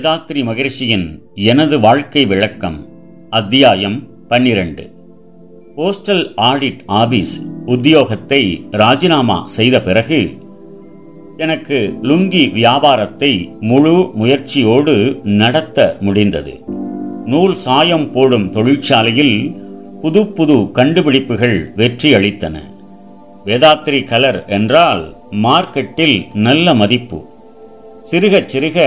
வேதாத்ரி மகிழ்ச்சியின் எனது வாழ்க்கை விளக்கம் அத்தியாயம் பன்னிரண்டு. போஸ்டல் ஆடிட் ஆபீஸ் உத்தியோகத்தை ராஜினாமா செய்த பிறகு எனக்கு லுங்கி வியாபாரத்தை முழு முயற்சியோடு நடத்த முடிந்தது. நூல் சாயம் போடும் தொழிற்சாலையில் புது புது கண்டுபிடிப்புகள் வெற்றி அளித்தன வேதாத்ரி கலர் என்றால் மார்க்கெட்டில் நல்ல மதிப்பு. சிறுக சிறுக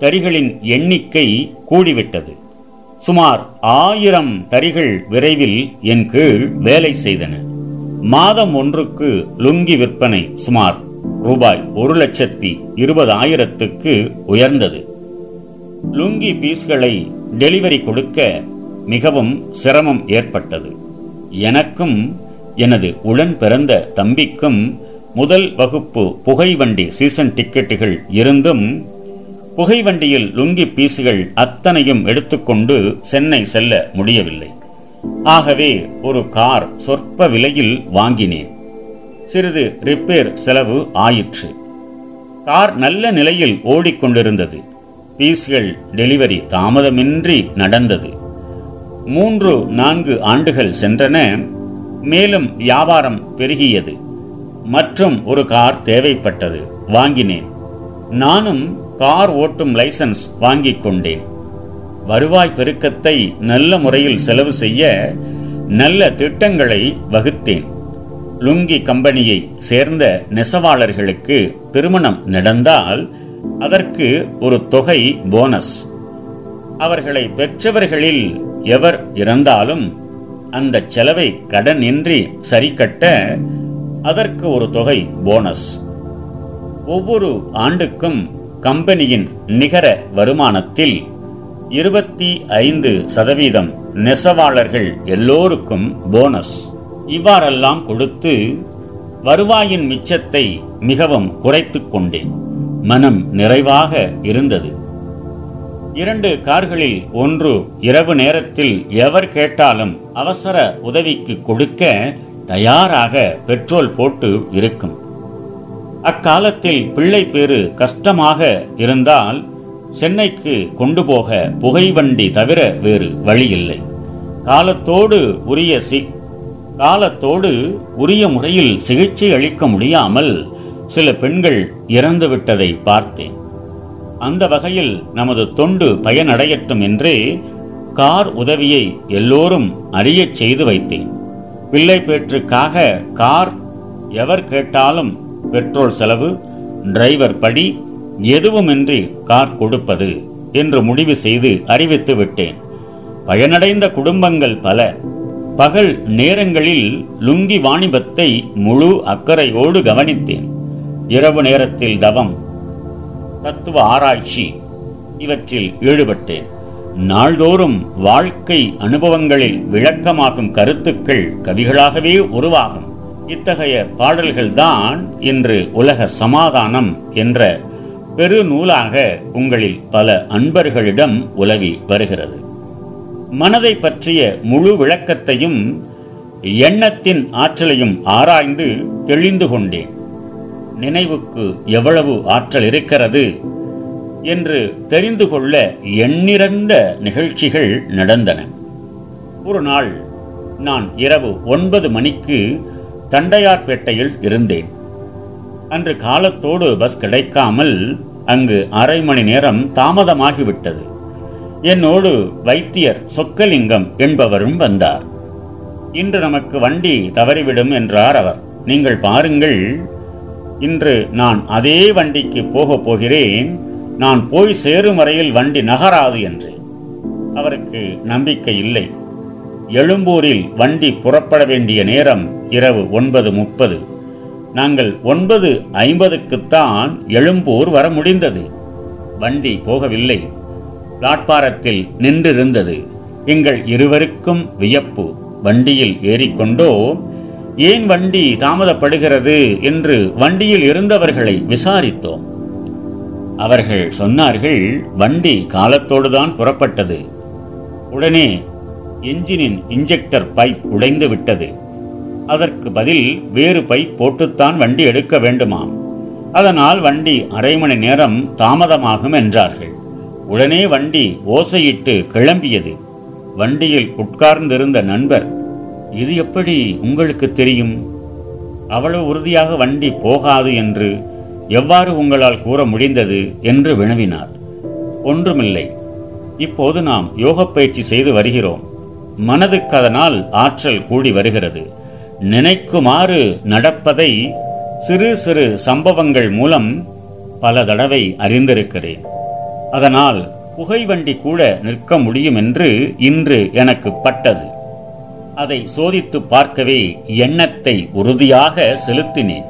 தறிகளின் எண்ணிக்கை கூடிவிட்டது. சுமார் ஆயிரம் தறிகள் விரைவில் என் கீழ் வேலை செய்தன. மாதம் ஒன்றுக்கு லுங்கி விற்பனை சுமார் ரூபாய் ஒரு லட்சத்தி இருபதாயிரத்துக்கு உயர்ந்தது. லுங்கி பீஸ்களை டெலிவரி கொடுக்க மிகவும் சிரமம் ஏற்பட்டது. எனக்கும் எனது உடன் பிறந்த தம்பிக்கும் முதல் வகுப்பு புகை வண்டி சீசன் டிக்கெட்டுகள் இருந்தும் புகைவண்டியில் லுங்கி பீசுகள் அத்தனையும் எடுத்துக்கொண்டு சென்னை செல்ல முடியவில்லை. ஆகவே ஒரு கார் சொற்ப விலையில் வாங்கினேன். சிறிது ரிப்பேர் செலவு ஆயிற்று. கார் நல்ல நிலையில் ஓடிக்கொண்டிருந்தது. பீஸ்கள் டெலிவரி தாமதமின்றி நடந்தது. மூன்று நான்கு ஆண்டுகள் சென்றன. மேலும் வியாபாரம் பெருகியது. மற்றும் ஒரு கார் தேவைப்பட்டது. வாங்கினேன். நானும் கார் ஓட்டும் லைசன்ஸ் வாங்கிக் கொண்டேன். வருவாய் பெருக்கத்தை நல்ல முறையில் செலவு செய்ய நல்ல திட்டங்களை வகுத்தேன். லுங்கி கம்பெனியை சேர்ந்த நெசவாளர்களுக்கு திருமணம் நடந்தால் அதற்கு ஒரு தொகை போனஸ். அவர்களை பெற்றவர்களில் எவர் இறந்தாலும் அந்த செலவை கடனின்றி சரிக்கட்ட அதற்கு ஒரு தொகை போனஸ். ஒவ்வொரு ஆண்டுக்கும் கம்பெனியின் நிகர வருமானத்தில் இருபத்தி ஐந்து சதவீதம் நெசவாளர்கள் எல்லோருக்கும் போனஸ். இவ்வாறெல்லாம் கொடுத்து வருவாயின் மிச்சத்தை மிகவும் குறைத்து கொண்டேன். மனம் நிறைவாக இருந்தது. இரண்டு கார்களில் ஒன்று இரவு நேரத்தில் எவர் கேட்டாலும் அவசர உதவிக்கு கொடுக்க தயாராக பெட்ரோல் போட்டு இருக்கும். அக்காலத்தில் பிள்ளை பேறு கஷ்டமாக இருந்தால் சென்னைக்கு கொண்டு போக புகைவண்டி தவிர வேறு வழி இல்லை காலத்தோடு உரிய சி காலத்தோடு உரிய முறையில் சிகிச்சை அளிக்க முடியாமல் சில பெண்கள் இறந்துவிட்டதை பார்த்தேன். அந்த வகையில் நமது தொண்டு பயனடையட்டும் என்றே கார் உதவியை எல்லோரும் அறியச் செய்து வைத்தேன். பிள்ளை பேற்றுக்காக கார் எவர் கேட்டாலும் பெட்ரோல் செலவு டிரைவர் படி எதுவுமின்றி கார் கொடுப்பது என்று முடிவு செய்து அறிவித்து விட்டேன். பயனடைந்த குடும்பங்கள் பல. பகல் நேரங்களில் லுங்கி வாணிபத்தை முழு அக்கறையோடு கவனித்தேன். இரவு நேரத்தில் தவம் தத்துவ ஆராய்ச்சி இவற்றில் ஈடுபட்டேன். நாள்தோறும் வாழ்க்கை அனுபவங்களில் விளக்கமாகும் கருத்துக்கள் கவிகளாகவே உருவாகும். இத்தகைய பாடல்கள்தான் இன்று உலக சமாதானம் என்ற பெருநூலாக உங்களில் பல அன்பர்களிடம் உலவி வருகிறது. மனதை பற்றிய முழு விளக்கத்தையும் எண்ணத்தின் ஆற்றலையும் ஆராய்ந்து தெளிந்து கொண்டேன். நினைவுக்கு எவ்வளவு ஆற்றல் இருக்கிறது என்று தெரிந்து கொள்ள எண்ணிறந்த நிகழ்ச்சிகள் நடந்தன. ஒரு நாள் நான் இரவு ஒன்பது மணிக்கு தண்டையார்பேட்டையில் இருந்தேன். அன்று காலத்தோடு பஸ் கிடைக்காமல் அங்கு அரை மணி நேரம் தாமதமாகிவிட்டது. என்னோடு வைத்தியர் சொக்கலிங்கம் என்பவரும் வந்தார். இன்று நமக்கு வண்டி தவறிவிடும் என்றார் அவர். நீங்கள் பாருங்கள் இன்று நான் அதே வண்டிக்கு போகப் போகிறேன் நான் போய் சேரும் வரையில் வண்டி நகராது என்று அவருக்கு நம்பிக்கை இல்லை. எழும்பூரில் வண்டி புறப்பட வேண்டிய நேரம் இரவு ஒன்பது முப்பது. நாங்கள் ஒன்பது ஐம்பதுக்குத்தான் எழும்பூர் வர முடிந்தது. வண்டி போகவில்லை. பிளாட்பாரத்தில் நின்றிருந்தது. எங்கள் இருவருக்கும் வியப்பு. வண்டியில் ஏறிக்கொண்டோ ஏன் வண்டி தாமதப்படுகிறது? என்று வண்டியில் இருந்தவர்களை விசாரித்தோம். அவர்கள் சொன்னார்கள் வண்டி காலத்தோடுதான் புறப்பட்டது. உடனே என்ஜினின் இன்ஜெக்டர் பைப் உடைந்து விட்டது. அதற்கு பதில் வேறு பைப் போட்டுத்தான் வண்டி எடுக்க வேண்டுமாம். அதனால் வண்டி அரை மணி நேரம் தாமதமாகும் என்றார்கள். உடனே வண்டி ஓசையிட்டு கிளம்பியது. வண்டியில் உட்கார்ந்திருந்த நண்பர் இது எப்படி உங்களுக்கு தெரியும்? அவ்வளவு உறுதியாக வண்டி போகாது என்று எவ்வாறு உங்களால் கூற முடிந்தது? என்று வினவினார். ஒன்றுமில்லை. இப்போது நாம் யோக பயிற்சி செய்து வருகிறோம். மனதுக்கு அதனால் ஆற்றல் கூடி வருகிறது. நினைக்குமாறு நடப்பதை சிறு சிறு சம்பவங்கள் மூலம் பல தடவை அறிந்திருக்கிறேன். அதனால் புகை வண்டி கூட நிற்க முடியும் என்று இன்று எனக்கு பட்டது. அதை சோதித்து பார்க்கவே எண்ணத்தை உறுதியாக செலுத்தினேன்.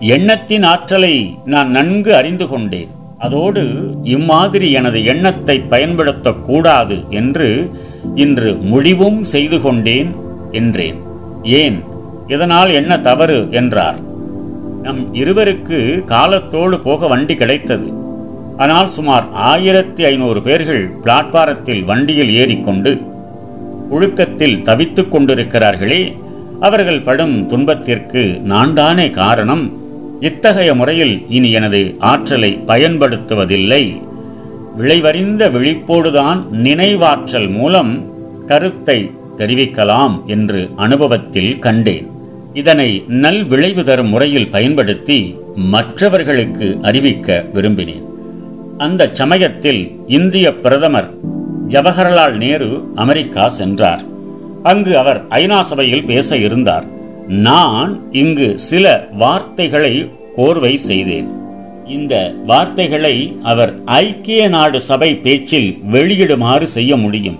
எண்ணத்தின் ஆற்றலை நான் நன்கு அறிந்து கொண்டேன். அதோடு இம்மாதிரி எனது எண்ணத்தை பயன்படுத்தக்கூடாது என்று இன்று முடிவும் செய்து கொண்டேன் என்றேன். ஏன்? இதனால் என்ன தவறு? என்றார். நம் இருவருக்கு காலத்தோடு போக வண்டி கிடைத்தது. ஆனால் சுமார் ஆயிரத்தி ஐநூறு பேர்கள் பிளாட்பாரத்தில் வண்டியில் ஏறிக்கொண்டு ஒழுக்கத்தில் தவித்துக் கொண்டிருக்கிறார்களே அவர்கள் படும் துன்பத்திற்கு நான் தானே காரணம்? இத்தகைய முறையில் இனி எனது ஆற்றலை பயன்படுத்துவதில்லை. விளைவறிந்த விழிப்போடுதான் நினைவாற்றல் மூலம் கருத்தை தெரிவிக்கலாம் என்று அனுபவத்தில் கண்டேன். இதனை நல் விளைவு தரும் முறையில் பயன்படுத்தி மற்றவர்களுக்கு அறிவிக்க விரும்பினேன். அந்த சமயத்தில் இந்திய பிரதமர் ஜவஹர்லால் நேரு அமெரிக்கா சென்றார். அங்கு அவர் ஐநா சபையில் பேச இருந்தார். நான் இங்கு சில வார்த்தைகளை கோர்வை செய்தேன். இந்த வார்த்தைகளை அவர் ஐக்கிய நாடு சபை பேச்சில் வெளியிடுமாறு செய்ய முடியும்.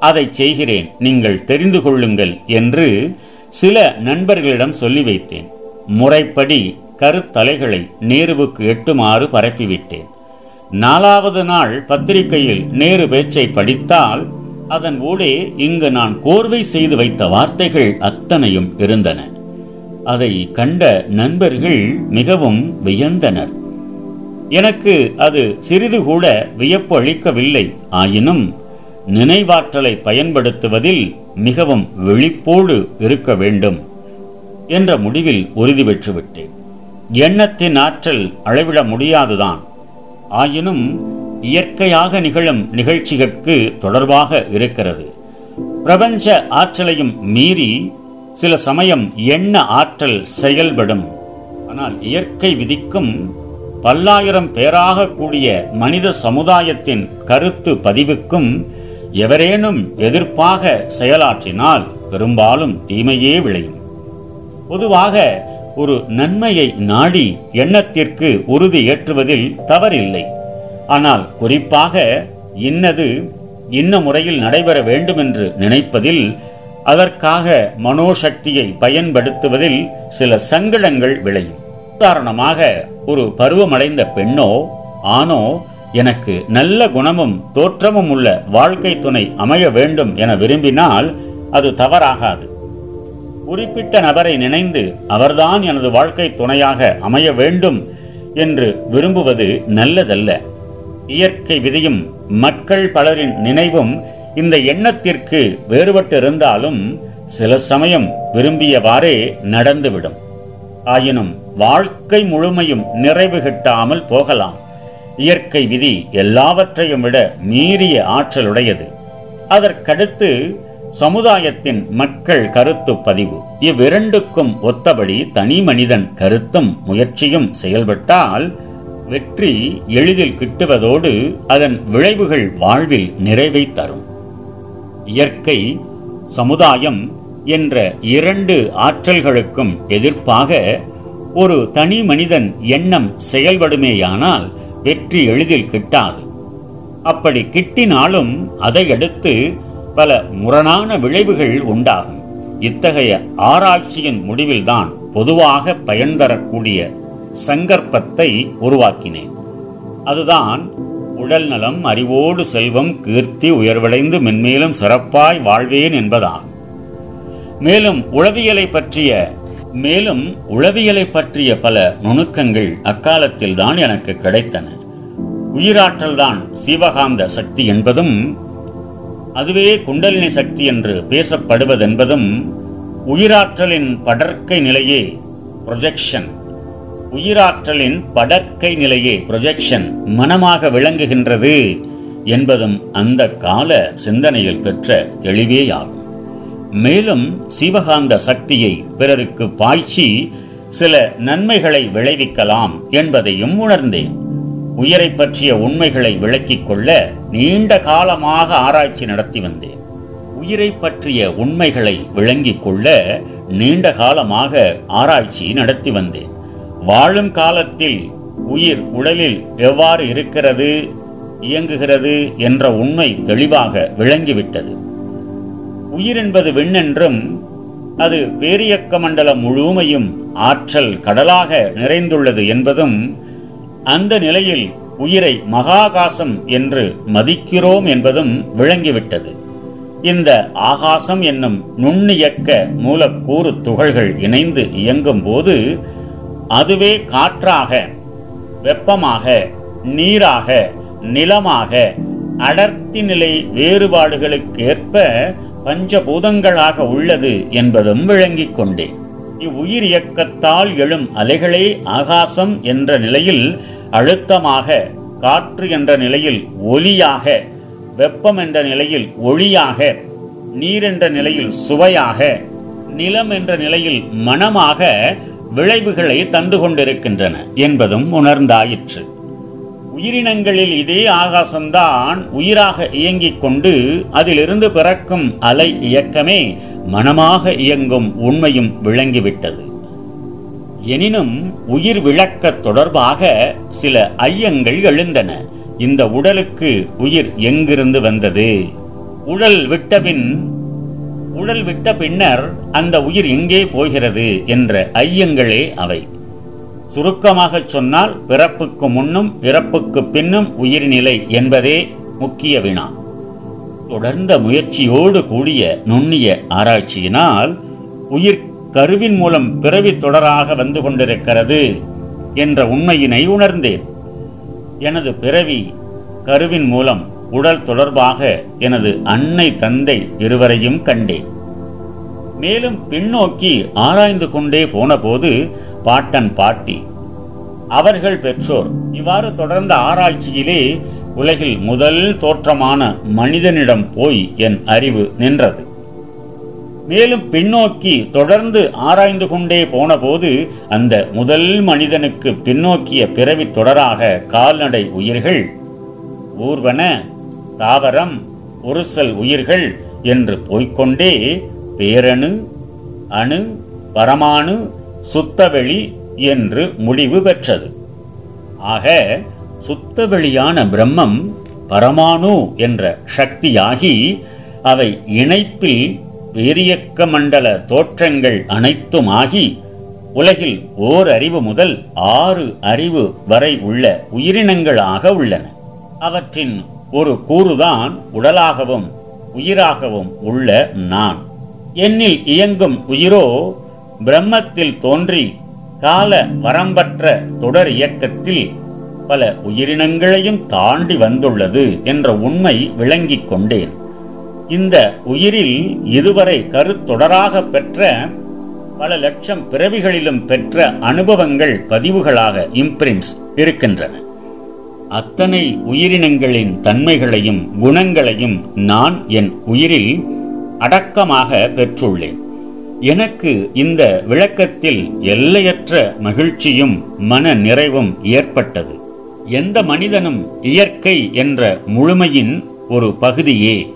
அதை செய்கிறேன். நீங்கள் தெரிந்து கொள்ளுங்கள் என்று சில நண்பர்களிடம் சொல்லி வைத்தேன். முறைப்படி கருத்தலைகளை நேருவுக்கு எட்டுமாறு பரப்பிவிட்டேன். நாலாவது நாள் பத்திரிகையில் நேரு பேச்சை படித்தால் அதன் ஊடே இங்கு நான் கோர்வை செய்து வைத்த வார்த்தைகள் அத்தனையும் இருந்தன. அதை கண்ட நண்பர்கள் மிகவும் வியந்தனர். எனக்கு அது சிறிது கூட வியப்பு அளிக்கவில்லை ஆயினும் நினைவாற்றலை பயன்படுத்துவதில் மிகவும் விழிப்போடு இருக்க வேண்டும் என்ற முடிவில் உறுதி பெற்றுவிட்டேன். எண்ணத்தின் ஆற்றல் அளவிட முடியாதுதான். ஆயினும் இயற்கையாக நிகழும் நிகழ்ச்சிகளுக்கு தொடர்பாக இருக்கிறது. பிரபஞ்ச ஆற்றலையும் மீறி சில சமயம் எண்ண ஆற்றல் செயல்படும். ஆனால் இயற்கை விதிக்கும் பல்லாயிரம் பேராக கூடிய மனித சமுதாயத்தின் கருத்து பதிவுக்கும் எவரேனும் எதிர்ப்பாக செயலாற்றினால் பெரும்பாலும் தீமையே விளையும். பொதுவாக ஒரு நன்மையை நாடி எண்ணத்திற்கு உறுதி ஏற்றுவதில் தவறில்லை. ஆனால் குறிப்பாக இன்னது இன்ன முறையில் நடைபெற வேண்டும் என்று நினைப்பதில் அதற்காக மனோசக்தியை பயன்படுத்துவதில் சில சங்கடங்கள் விளையும். உதாரணமாக ஒரு பருவமடைந்த பெண்ணோ ஆணோ எனக்கு நல்ல குணமும் தோற்றமும் உள்ள வாழ்க்கை துணை அமைய வேண்டும் என விரும்பினால் அது தவறாகாது. குறிப்பிட்ட நபரை நினைந்து அவர்தான் எனது வாழ்க்கை துணையாக அமைய வேண்டும் என்று விரும்புவது நல்லதல்ல. இயற்கை விதியும் மக்கள் பலரின் நினைவும் இந்த எண்ணத்திற்கு வேறுபட்டிருந்தாலும் சில சமயம் விரும்பியவாறே நடந்துவிடும். ஆயினும் வாழ்க்கை முழுமையும் நிறைவு கிட்டாமல் போகலாம். இயற்கை விதி எல்லாவற்றையும் விட மீறிய ஆற்றலுடையது. அதற்கடுத்து சமுதாயத்தின் மக்கள் கருத்து பதிவு. இவ்விரண்டுக்கும் ஒத்தபடி தனி மனிதன் கருத்தும் முயற்சியும் செயல்பட்டால் வெற்றி எளிதில் கிட்டுவதோடு அதன் விளைவுகள் வாழ்வில் நிறைவை தரும். இயற்கை சமுதாயம் என்ற இரண்டு ஆற்றல்களுக்கும் எதிர்ப்பாக ஒரு தனி மனிதன் எண்ணம் செயல்படுமேயானால் வெற்றி எளிதில் கிட்டாது. அப்படி கிட்டினாலும் அதை அடுத்து பல முரணான விளைவுகள் உண்டாகும். இத்தகைய ஆராய்ச்சியின் முடிவில்தான் பொதுவாக பயன் தரக்கூடிய சங்கற்பத்தை உருவாக்கினேன். அதுதான் உடல் நலம் அறிவோடு செல்வம் கீர்த்தி உயர்வடைந்து மென்மேலும் சிறப்பாய் வாழ்வேன் என்பதாகும். மேலும் உளவியலை பற்றிய மேலும் உளவியலை பற்றிய பல நுணுக்கங்கள் அக்காலத்தில் தான் எனக்கு கிடைத்தன. உயிராற்றல் தான் சீவகாந்த சக்தி என்பதும் அதுவே குண்டலினி சக்தி என்று பேசப்படுவதென்பதும் உயிராற்றலின் படற்கை நிலையே ப்ரொஜெக்ஷன் உயிராற்றலின் படற்கை நிலையே ப்ரொஜெக்ஷன் மனமாக விளங்குகின்றது என்பதும் அந்த கால சிந்தனையில் பெற்ற தெளிவேயாகும். மேலும் சிவகாந்த சக்தியை பிறருக்கு பாய்ச்சி சில நன்மைகளை விளைவிக்கலாம் என்பதையும் உணர்ந்தேன். உயரை பற்றிய உண்மைகளை விளக்கிக் கொள்ள நீண்ட காலமாக ஆராய்ச்சி நடத்தி வந்தேன். உயிரை பற்றிய உண்மைகளை விளங்கிக் கொள்ள நீண்ட காலமாக ஆராய்ச்சி நடத்தி வந்தேன். வாழும் காலத்தில் உயிர் உடலில் எவ்வாறு இருக்கிறது இயங்குகிறது என்ற உண்மை தெளிவாக விளங்கிவிட்டது. உயிர் என்பது விண்ணென்றும் அது பேரியக்க மண்டலம் முழுமையும் ஆற்றல் கடலாக நிறைந்துள்ளது என்பதும் அந்த நிலையில் உயிரை மகாகாசம் என்று மதிக்கிறோம் என்பதும் விளங்கிவிட்டது. இந்த ஆகாசம் என்னும் நுண்ணியக்க மூலக்கூறு துகள்கள் இணைந்து இயங்கும் போது அதுவே காற்றாக வெப்பமாக நீராக நிலமாக அடர்த்தி நிலை வேறுபாடுகளுக்கு ஏற்ப பஞ்சபூதங்களாக உள்ளது என்பதும் விளங்கிக் கொண்டேன். இவ்வுயிர் இயக்கத்தால் எழும் அலைகளே ஆகாசம் என்ற நிலையில் அழுத்தமாக காற்று என்ற நிலையில் ஒலியாக வெப்பம் என்ற நிலையில் ஒளியாக நீர் என்ற நிலையில் சுவையாக நிலம் என்ற நிலையில் மனமாக விளைவுகளை தந்து கொண்டிருக்கின்றன என்பதும் உணர்ந்தாயிற்று. உயிரினங்களில் இதே ஆகாசம்தான் உயிராக இயங்கிக் கொண்டு அதிலிருந்து பிறக்கும் அலை இயக்கமே மனமாக இயங்கும் உண்மையும் விளங்கிவிட்டது. எனினும் உயிர் விளக்க தொடர்பாக சில ஐயங்கள் எழுந்தன. இந்த உடலுக்கு உயிர் எங்கிருந்து வந்தது? உடல் விட்டபின் உடல் விட்ட பின்னர் அந்த உயிர் எங்கே போகிறது என்ற ஐயங்களே அவை. சுருக்கமாகச் சொன்னால் பிறப்புக்கு முன்னும் இறப்புக்கு பின்னும் உயிர்நிலை என்பதே முக்கிய வினா. தொடர்ந்த முயற்சியோடு கூடிய நுண்ணிய ஆராய்ச்சியினால் உயிர் கருவின் மூலம் பிறவி தொடராக வந்து கொண்டிருக்கிறது என்ற உண்மையினை உணர்ந்தேன். எனது பிறவி கருவின் மூலம் உடல் தொடர்பாக எனது அன்னை தந்தை இருவரையும் கண்டேன். மேலும் பின்னோக்கி ஆராய்ந்து கொண்டே போனபோது பாட்டன் பாட்டி. அவர்கள் பெற்றோர். இவ்வாறு தொடர்ந்த ஆராய்ச்சியிலே உலகில் முதல் தோற்றமான மனிதனிடம் போய் என் அறிவு நின்றது. மேலும் பின்னோக்கி தொடர்ந்து ஆராய்ந்து கொண்டே போனபோது அந்த முதல் மனிதனுக்கு பின்னோக்கிய பிறவி தொடராக கால்நடை உயிர்கள் ஊர்வன தாவரம் உருசல் உயிர்கள் என்று போய்கொண்டே பேரணு அணு பரமாணு சுத்தவெளி என்று முடிவு பெற்றது. ஆக சுத்தவெளியான பிரம்மம் பரமாணு என்ற சக்தியாகி அவை இணைப்பில் பேரியக்க மண்டல தோற்றங்கள் அனைத்துமாகி உலகில் ஓர் அறிவு முதல் ஆறு அறிவு வரை உள்ள உயிரினங்களாக உள்ளன. அவற்றின் ஒரு கூறுதான் உடலாகவும் உயிராகவும் உள்ள நான். என்னில் இயங்கும் உயிரோ பிரம்மத்தில் தோன்றி கால வரம்பற்ற தொடர் இயக்கத்தில் பல உயிரினங்களையும் தாண்டி வந்துள்ளது என்ற உண்மை விளங்கிக் கொண்டேன். இந்த உயிரில் இதுவரை கருத்தொடராக பெற்ற பல லட்சம் பிறவிகளிலும் பெற்ற அனுபவங்கள் பதிவுகளாக இம்பிரிண்ட்ஸ் இருக்கின்றன. அத்தனை உயிரினங்களின் தன்மைகளையும் குணங்களையும் நான் என் உயிரில் அடக்கமாக பெற்றுள்ளேன். எனக்கு இந்த விளக்கத்தில் எல்லையற்ற மகிழ்ச்சியும் மன நிறைவும் ஏற்பட்டது. எந்த மனிதனும் இயற்கை என்ற முழுமையின் ஒரு பகுதியே.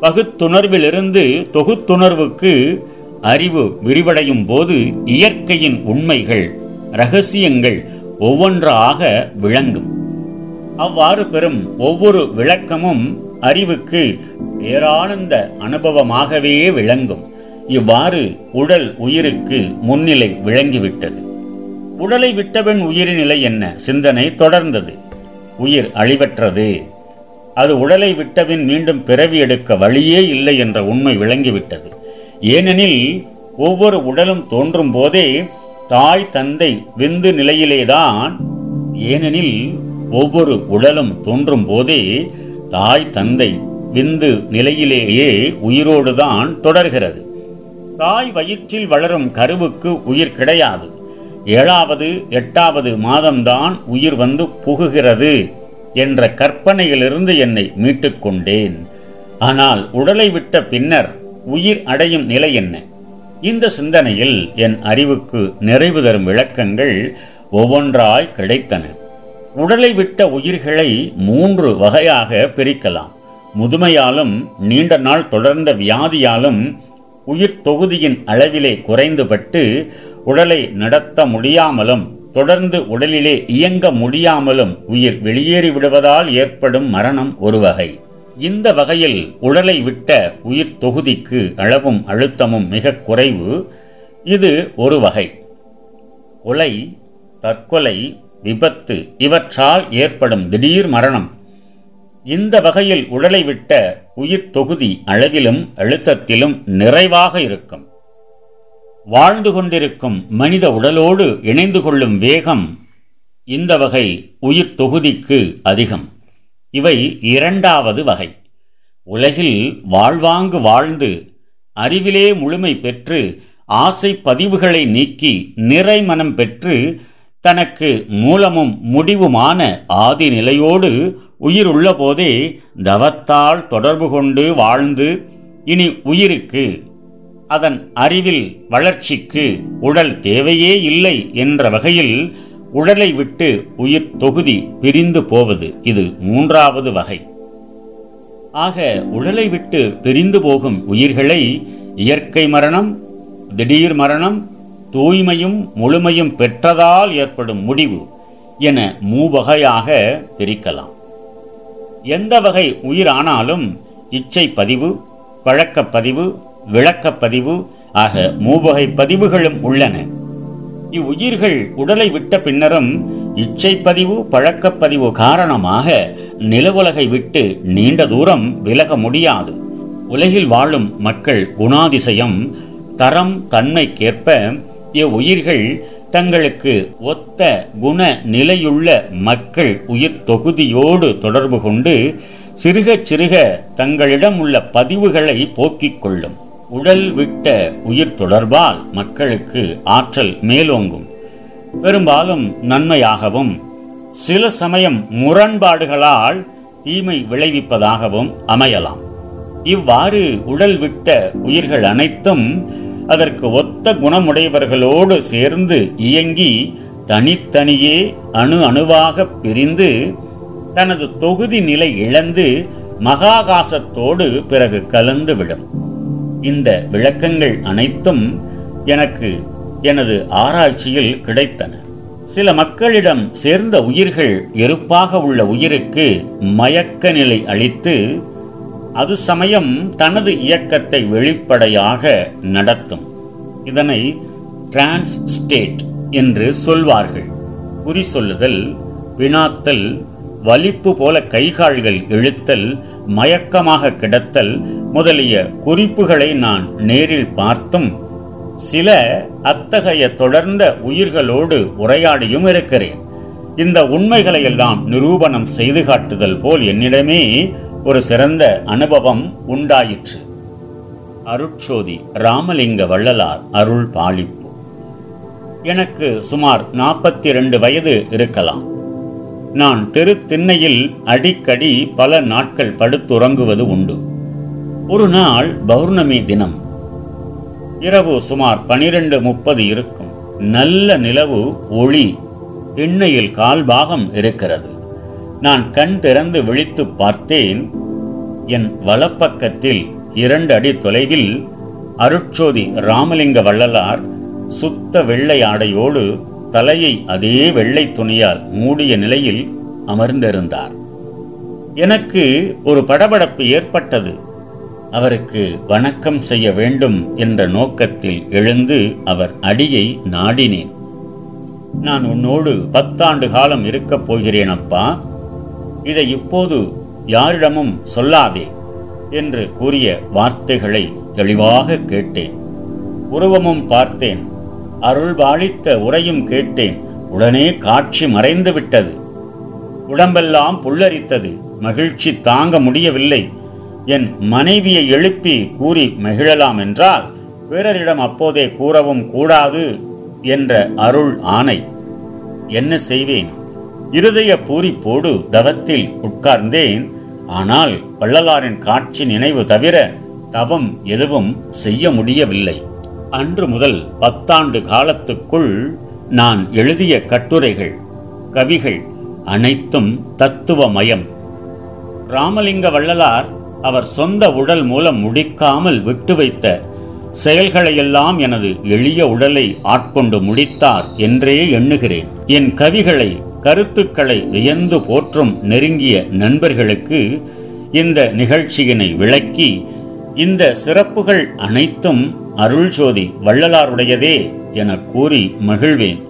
பகுத்துணர்விலிருந்து தொகுத்துணர்வுக்கு அறிவு விரிவடையும் போது இயற்கையின் உண்மைகள் ரகசியங்கள் ஒவ்வொன்றாக விளங்கும். அவ்வாறு பெறும் ஒவ்வொரு விளக்கமும் அறிவுக்கு பேரானந்த அனுபவமாகவே விளங்கும். இவ்வாறு உடல் உயிருக்கு முன்னிலை விளங்கிவிட்டது. உடலை விட்டவன் உயிரின் நிலை என்ன? சிந்தனை தொடர்ந்தது. உயிர் அழிவற்றது. அது உடலை விட்டபின் மீண்டும் பிறவி எடுக்க வழியே இல்லை என்ற உண்மை விளங்கிவிட்டது. ஏனெனில் ஒவ்வொரு உடலும் தோன்றும் போதே தாய் தந்தை விந்து நிலையிலேதான். ஏனெனில் ஒவ்வொரு உடலும் தோன்றும் போதே தாய் தந்தை விந்து நிலையிலேயே உயிரோடுதான் தொடர்கிறது. தாய் வயிற்றில் வளரும் கருவுக்கு உயிர் கிடையாது. ஏழாவது எட்டாவது மாதம்தான் உயிர் வந்து புகுகிறது என்ற கற்பனையிலிருந்து என்னை மீட்டுக் கொண்டேன். ஆனால் உடலை விட்ட பின்னர் உயிர் அடையும் நிலை என்ன? இந்த சிந்தனையில் என் அறிவுக்கு நிறைவு தரும் விளக்கங்கள் ஒவ்வொன்றாய் கிடைத்தன. உடலை விட்ட உயிர்களை மூன்று வகையாக பிரிக்கலாம். முதுமையாலும் நீண்ட நாள் தொடர்ந்த வியாதியாலும் உயிர் தொகுதியின் அளவிலே குறைந்துபட்டு உடலை நடத்த முடியாமலும் தொடர்ந்து உடலிலே இயங்க முடியாமலும் உயிர் வெளியேறி விடுவதால் ஏற்படும் மரணம் ஒரு வகை. இந்த வகையில் உடலை விட்ட உயிர் தொகுதிக்கு அளவும் அழுத்தமும் மிக குறைவு. இது ஒரு வகை. கொலை தற்கொலை விபத்து இவற்றால் ஏற்படும் திடீர் மரணம். இந்த வகையில் உடலை விட்ட உயிர் தொகுதி அளவிலும் அழுத்தத்திலும் நிறைவாக இருக்கும். வாழ்ந்து கொண்டிருக்கும் மனித உடலோடு இணைந்து கொள்ளும் வேகம் இந்த வகை உயிர் தொகுதிக்கு அதிகம். இவை இரண்டாவது வகை. உலகில் வாழ்வாங்கு வாழ்ந்து அறிவிலே முழுமை பெற்று ஆசை பதிவுகளை நீக்கி நிறை மனம் பெற்று தனக்கு மூலமும் முடிவுமான ஆதி நிலையோடு உயிர் உள்ளபோதே தவத்தால் தொடர்பு கொண்டு வாழ்ந்து இனி உயிருக்கு. அதன் அறிவில் வளர்ச்சிக்கு உடல் தேவையே இல்லை என்ற வகையில் உடலை விட்டு உயிர் தொகுதி பிரிந்து போவது இது மூன்றாவது வகை. ஆக உடலை விட்டு பிரிந்து போகும் உயிர்களை இயற்கை மரணம் திடீர் மரணம் தூய்மையும் முழுமையும் பெற்றதால் ஏற்படும் முடிவு என மூவகையாக பிரிக்கலாம். எந்த வகை உயிரானாலும் இச்சை பதிவு பழக்கப்பதிவு விளக்கப்பதிவு ஆக மூவகை பதிவுகளும் உள்ளன. இவ்வுயிர்கள் உடலை விட்ட பின்னரும் இச்சை பதிவு பழக்கப்பதிவு காரணமாக நிலவுலகை விட்டு நீண்ட தூரம் விலக முடியாது. உலகில் வாழும் மக்கள் குணாதிசயம் தரம் தன்மைக்கேற்ப இவ்வுயிர்கள் தங்களுக்கு ஒத்த குண நிலையுள்ள மக்கள் உயிர் தொகுதியோடு தொடர்பு கொண்டு சிறுக சிறுக தங்களிடம் உள்ள பதிவுகளை போக்கிக் கொள்ளும். உடல் விட்ட உயிர் தொடர்பால் மக்களுக்கு ஆற்றல் மேலோங்கும். பெரும்பாலும் நன்மையாகவும் சில சமயம் முரண்பாடுகளால் தீமை விளைவிப்பதாகவும் அமையலாம். இவ்வாறு உடல் விட்ட உயிர்கள் அனைத்தும் அதற்கு ஒத்த குணமுடையவர்களோடு சேர்ந்து இயங்கி தனித்தனியே அணு அணுவாக பிரிந்து தனது தொகுதி நிலை இழந்து மகாகாசத்தோடு பிறகு கலந்துவிடும். இந்த விளக்கங்கள் அனைத்தும் எனக்கு எனது ஆராய்ச்சியில் கிடைத்தன. சில மக்களிடம் சேர்ந்த உயிர்கள் எருப்பாக உள்ள உயிருக்கு மயக்க நிலை அளித்து அது சமயம் தனது இயக்கத்தை வெளிப்படையாக நடத்தும். இதனை டிரான்ஸ் ஸ்டேட் என்று சொல்வார்கள். குறி சொல்லுதல் வினாத்தல் வலிப்பு போல கைகால்கள் இழுத்தல் மயக்கமாக கிடத்தல் முதலிய குறிப்புகளை நான் நேரில் பார்த்தும் சில அத்தகைய தொடர்ந்த உயிர்களோடு உரையாடியும் இருக்கிறேன். இந்த உண்மைகளையெல்லாம் நிரூபணம் செய்து காட்டுதல் போல் என்னிடமே ஒரு சிறந்த அனுபவம் உண்டாயிற்று. அருட்சோதி ராமலிங்க வள்ளலார் அருள் பாலிப்பு. எனக்கு சுமார் நாற்பத்தி இரண்டு வயது இருக்கலாம். நான் தெரு திண்ணையில் அடிக்கடி பல நாட்கள் படுத்துறங்குவது உண்டு. ஒரு நாள் பௌர்ணமி தினம். இரவு சுமார் பனிரெண்டு முப்பது இருக்கும். நல்ல நிலவு ஒளி திண்ணையில் கால்பாகம் இருக்கிறது. நான் கண் திறந்து விழித்து பார்த்தேன். என் வலப்பக்கத்தில் இரண்டு அடி தொலைவில் அருட்சோதி ராமலிங்க வள்ளலார் சுத்த வெள்ளை ஆடையோடு தலையை அதே வெள்ளை துணியால் மூடிய நிலையில் அமர்ந்திருந்தார். எனக்கு ஒரு படபடப்பு ஏற்பட்டது. அவருக்கு வணக்கம் செய்ய வேண்டும் என்ற நோக்கத்தில் எழுந்து அவர் அடியை நாடினேன். நான் உன்னோடு பத்தாண்டு காலம் இருக்கப் போகிறேன் அப்பா. இதை இப்போது யாரிடமும் சொல்லாதே என்று கூறிய வார்த்தைகளை தெளிவாக கேட்டேன். உருவமும் பார்த்தேன். அருள் பாலித்த உரையும் கேட்டேன். உடனே காட்சி மறைந்து விட்டது உடம்பெல்லாம் புல்லரித்தது. மகிழ்ச்சி தாங்க முடியவில்லை. என் மனைவியை எழுப்பி கூறி மகிழலாம் என்றால் பிறரிடம் அப்போதே கூறவும் கூடாது என்ற அருள் ஆணை. என்ன செய்வேன்? இருதய பூரிப்போடு தவத்தில் உட்கார்ந்தேன். ஆனால் வள்ளலாரின் காட்சி நினைவு தவிர தவம் எதுவும் செய்ய முடியவில்லை. அன்று முதல் பத்தாண்டு காலத்துக்குள் நான் எழுதிய கட்டுரைகள் கவிகள் அனைத்தும் தத்துவமயம். ராமலிங்க வள்ளலார் அவர் சொந்த உடல் மூலம் முடிக்காமல் விட்டு வைத்த செயல்களையெல்லாம் எனது எளிய உடலை ஆட்கொண்டு முடித்தார் என்றே எண்ணுகிறேன். என் கவிகளை கருத்துக்களை வியந்து போற்றும் நெருங்கிய நண்பர்களுக்கு இந்த நிகழ்ச்சியினை விளக்கி இந்த சிறப்புகள் அனைத்தும் அருள்ஜோதி வள்ளலாருடையதே என கூறி மகிழ்வேன்.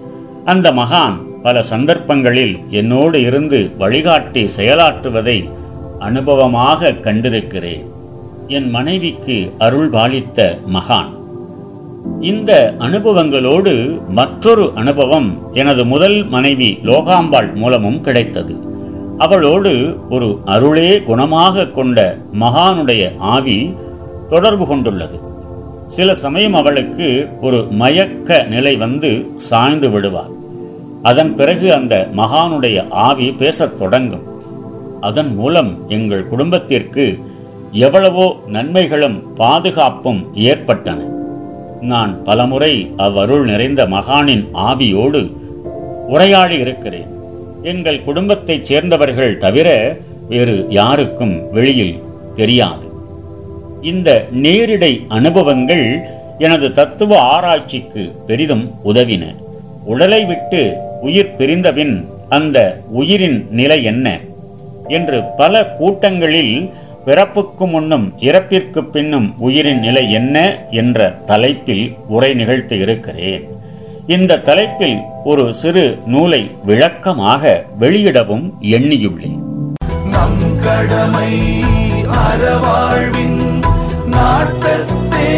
அந்த மகான் பல சந்தர்ப்பங்களில் என்னோடு இருந்து வழிகாட்டி செயலாற்றுவதை அனுபவமாக கண்டிருக்கிறேன். என் மனைவிக்கு அருள் பாலித்த மகான். இந்த அனுபவங்களோடு மற்றொரு அனுபவம் எனது முதல் மனைவி லோகாம்பாள் மூலமும் கிடைத்தது. அவளோடு ஒரு அருளே குணமாக கொண்ட மகானுடைய ஆவி தொடர்பு கொண்டுள்ளது. சில சமயம் அவளுக்கு ஒரு மயக்க நிலை வந்து சாய்ந்து விடுவார். அதன் பிறகு அந்த மகானுடைய ஆவி பேசத் தொடங்கும். அதன் மூலம் எங்கள் குடும்பத்திற்கு எவ்வளவோ நன்மைகளும் பாதுகாப்பும் ஏற்பட்டன. நான் பலமுறை அவ்வருள் நிறைந்த மகானின் ஆவியோடு உரையாடி இருக்கிறேன். எங்கள் குடும்பத்தைச் சேர்ந்தவர்கள் தவிர வேறு யாருக்கும் வெளியில் தெரியாது. இந்த நேரிடை அனுபவங்கள் எனது தத்துவ ஆராய்ச்சிக்கு பெரிதும் உதவின. உடலை விட்டு உயிர் பிரிந்தபின் அந்த உயிரின் நிலை என்ன? என்று பல கூட்டங்களில் பிறப்புக்கு முன்னும் இறப்பிற்கு பின்னும் உயிரின் நிலை என்ன என்ற தலைப்பில் உரை நிகழ்த்தி இருக்கிறேன். இந்த தலைப்பில் ஒரு சிறு நூலை விளக்கமாக வெளியிடவும் எண்ணியுள்ளேன். நம் கடமை அறவாழ்வின் நாட்டத்தே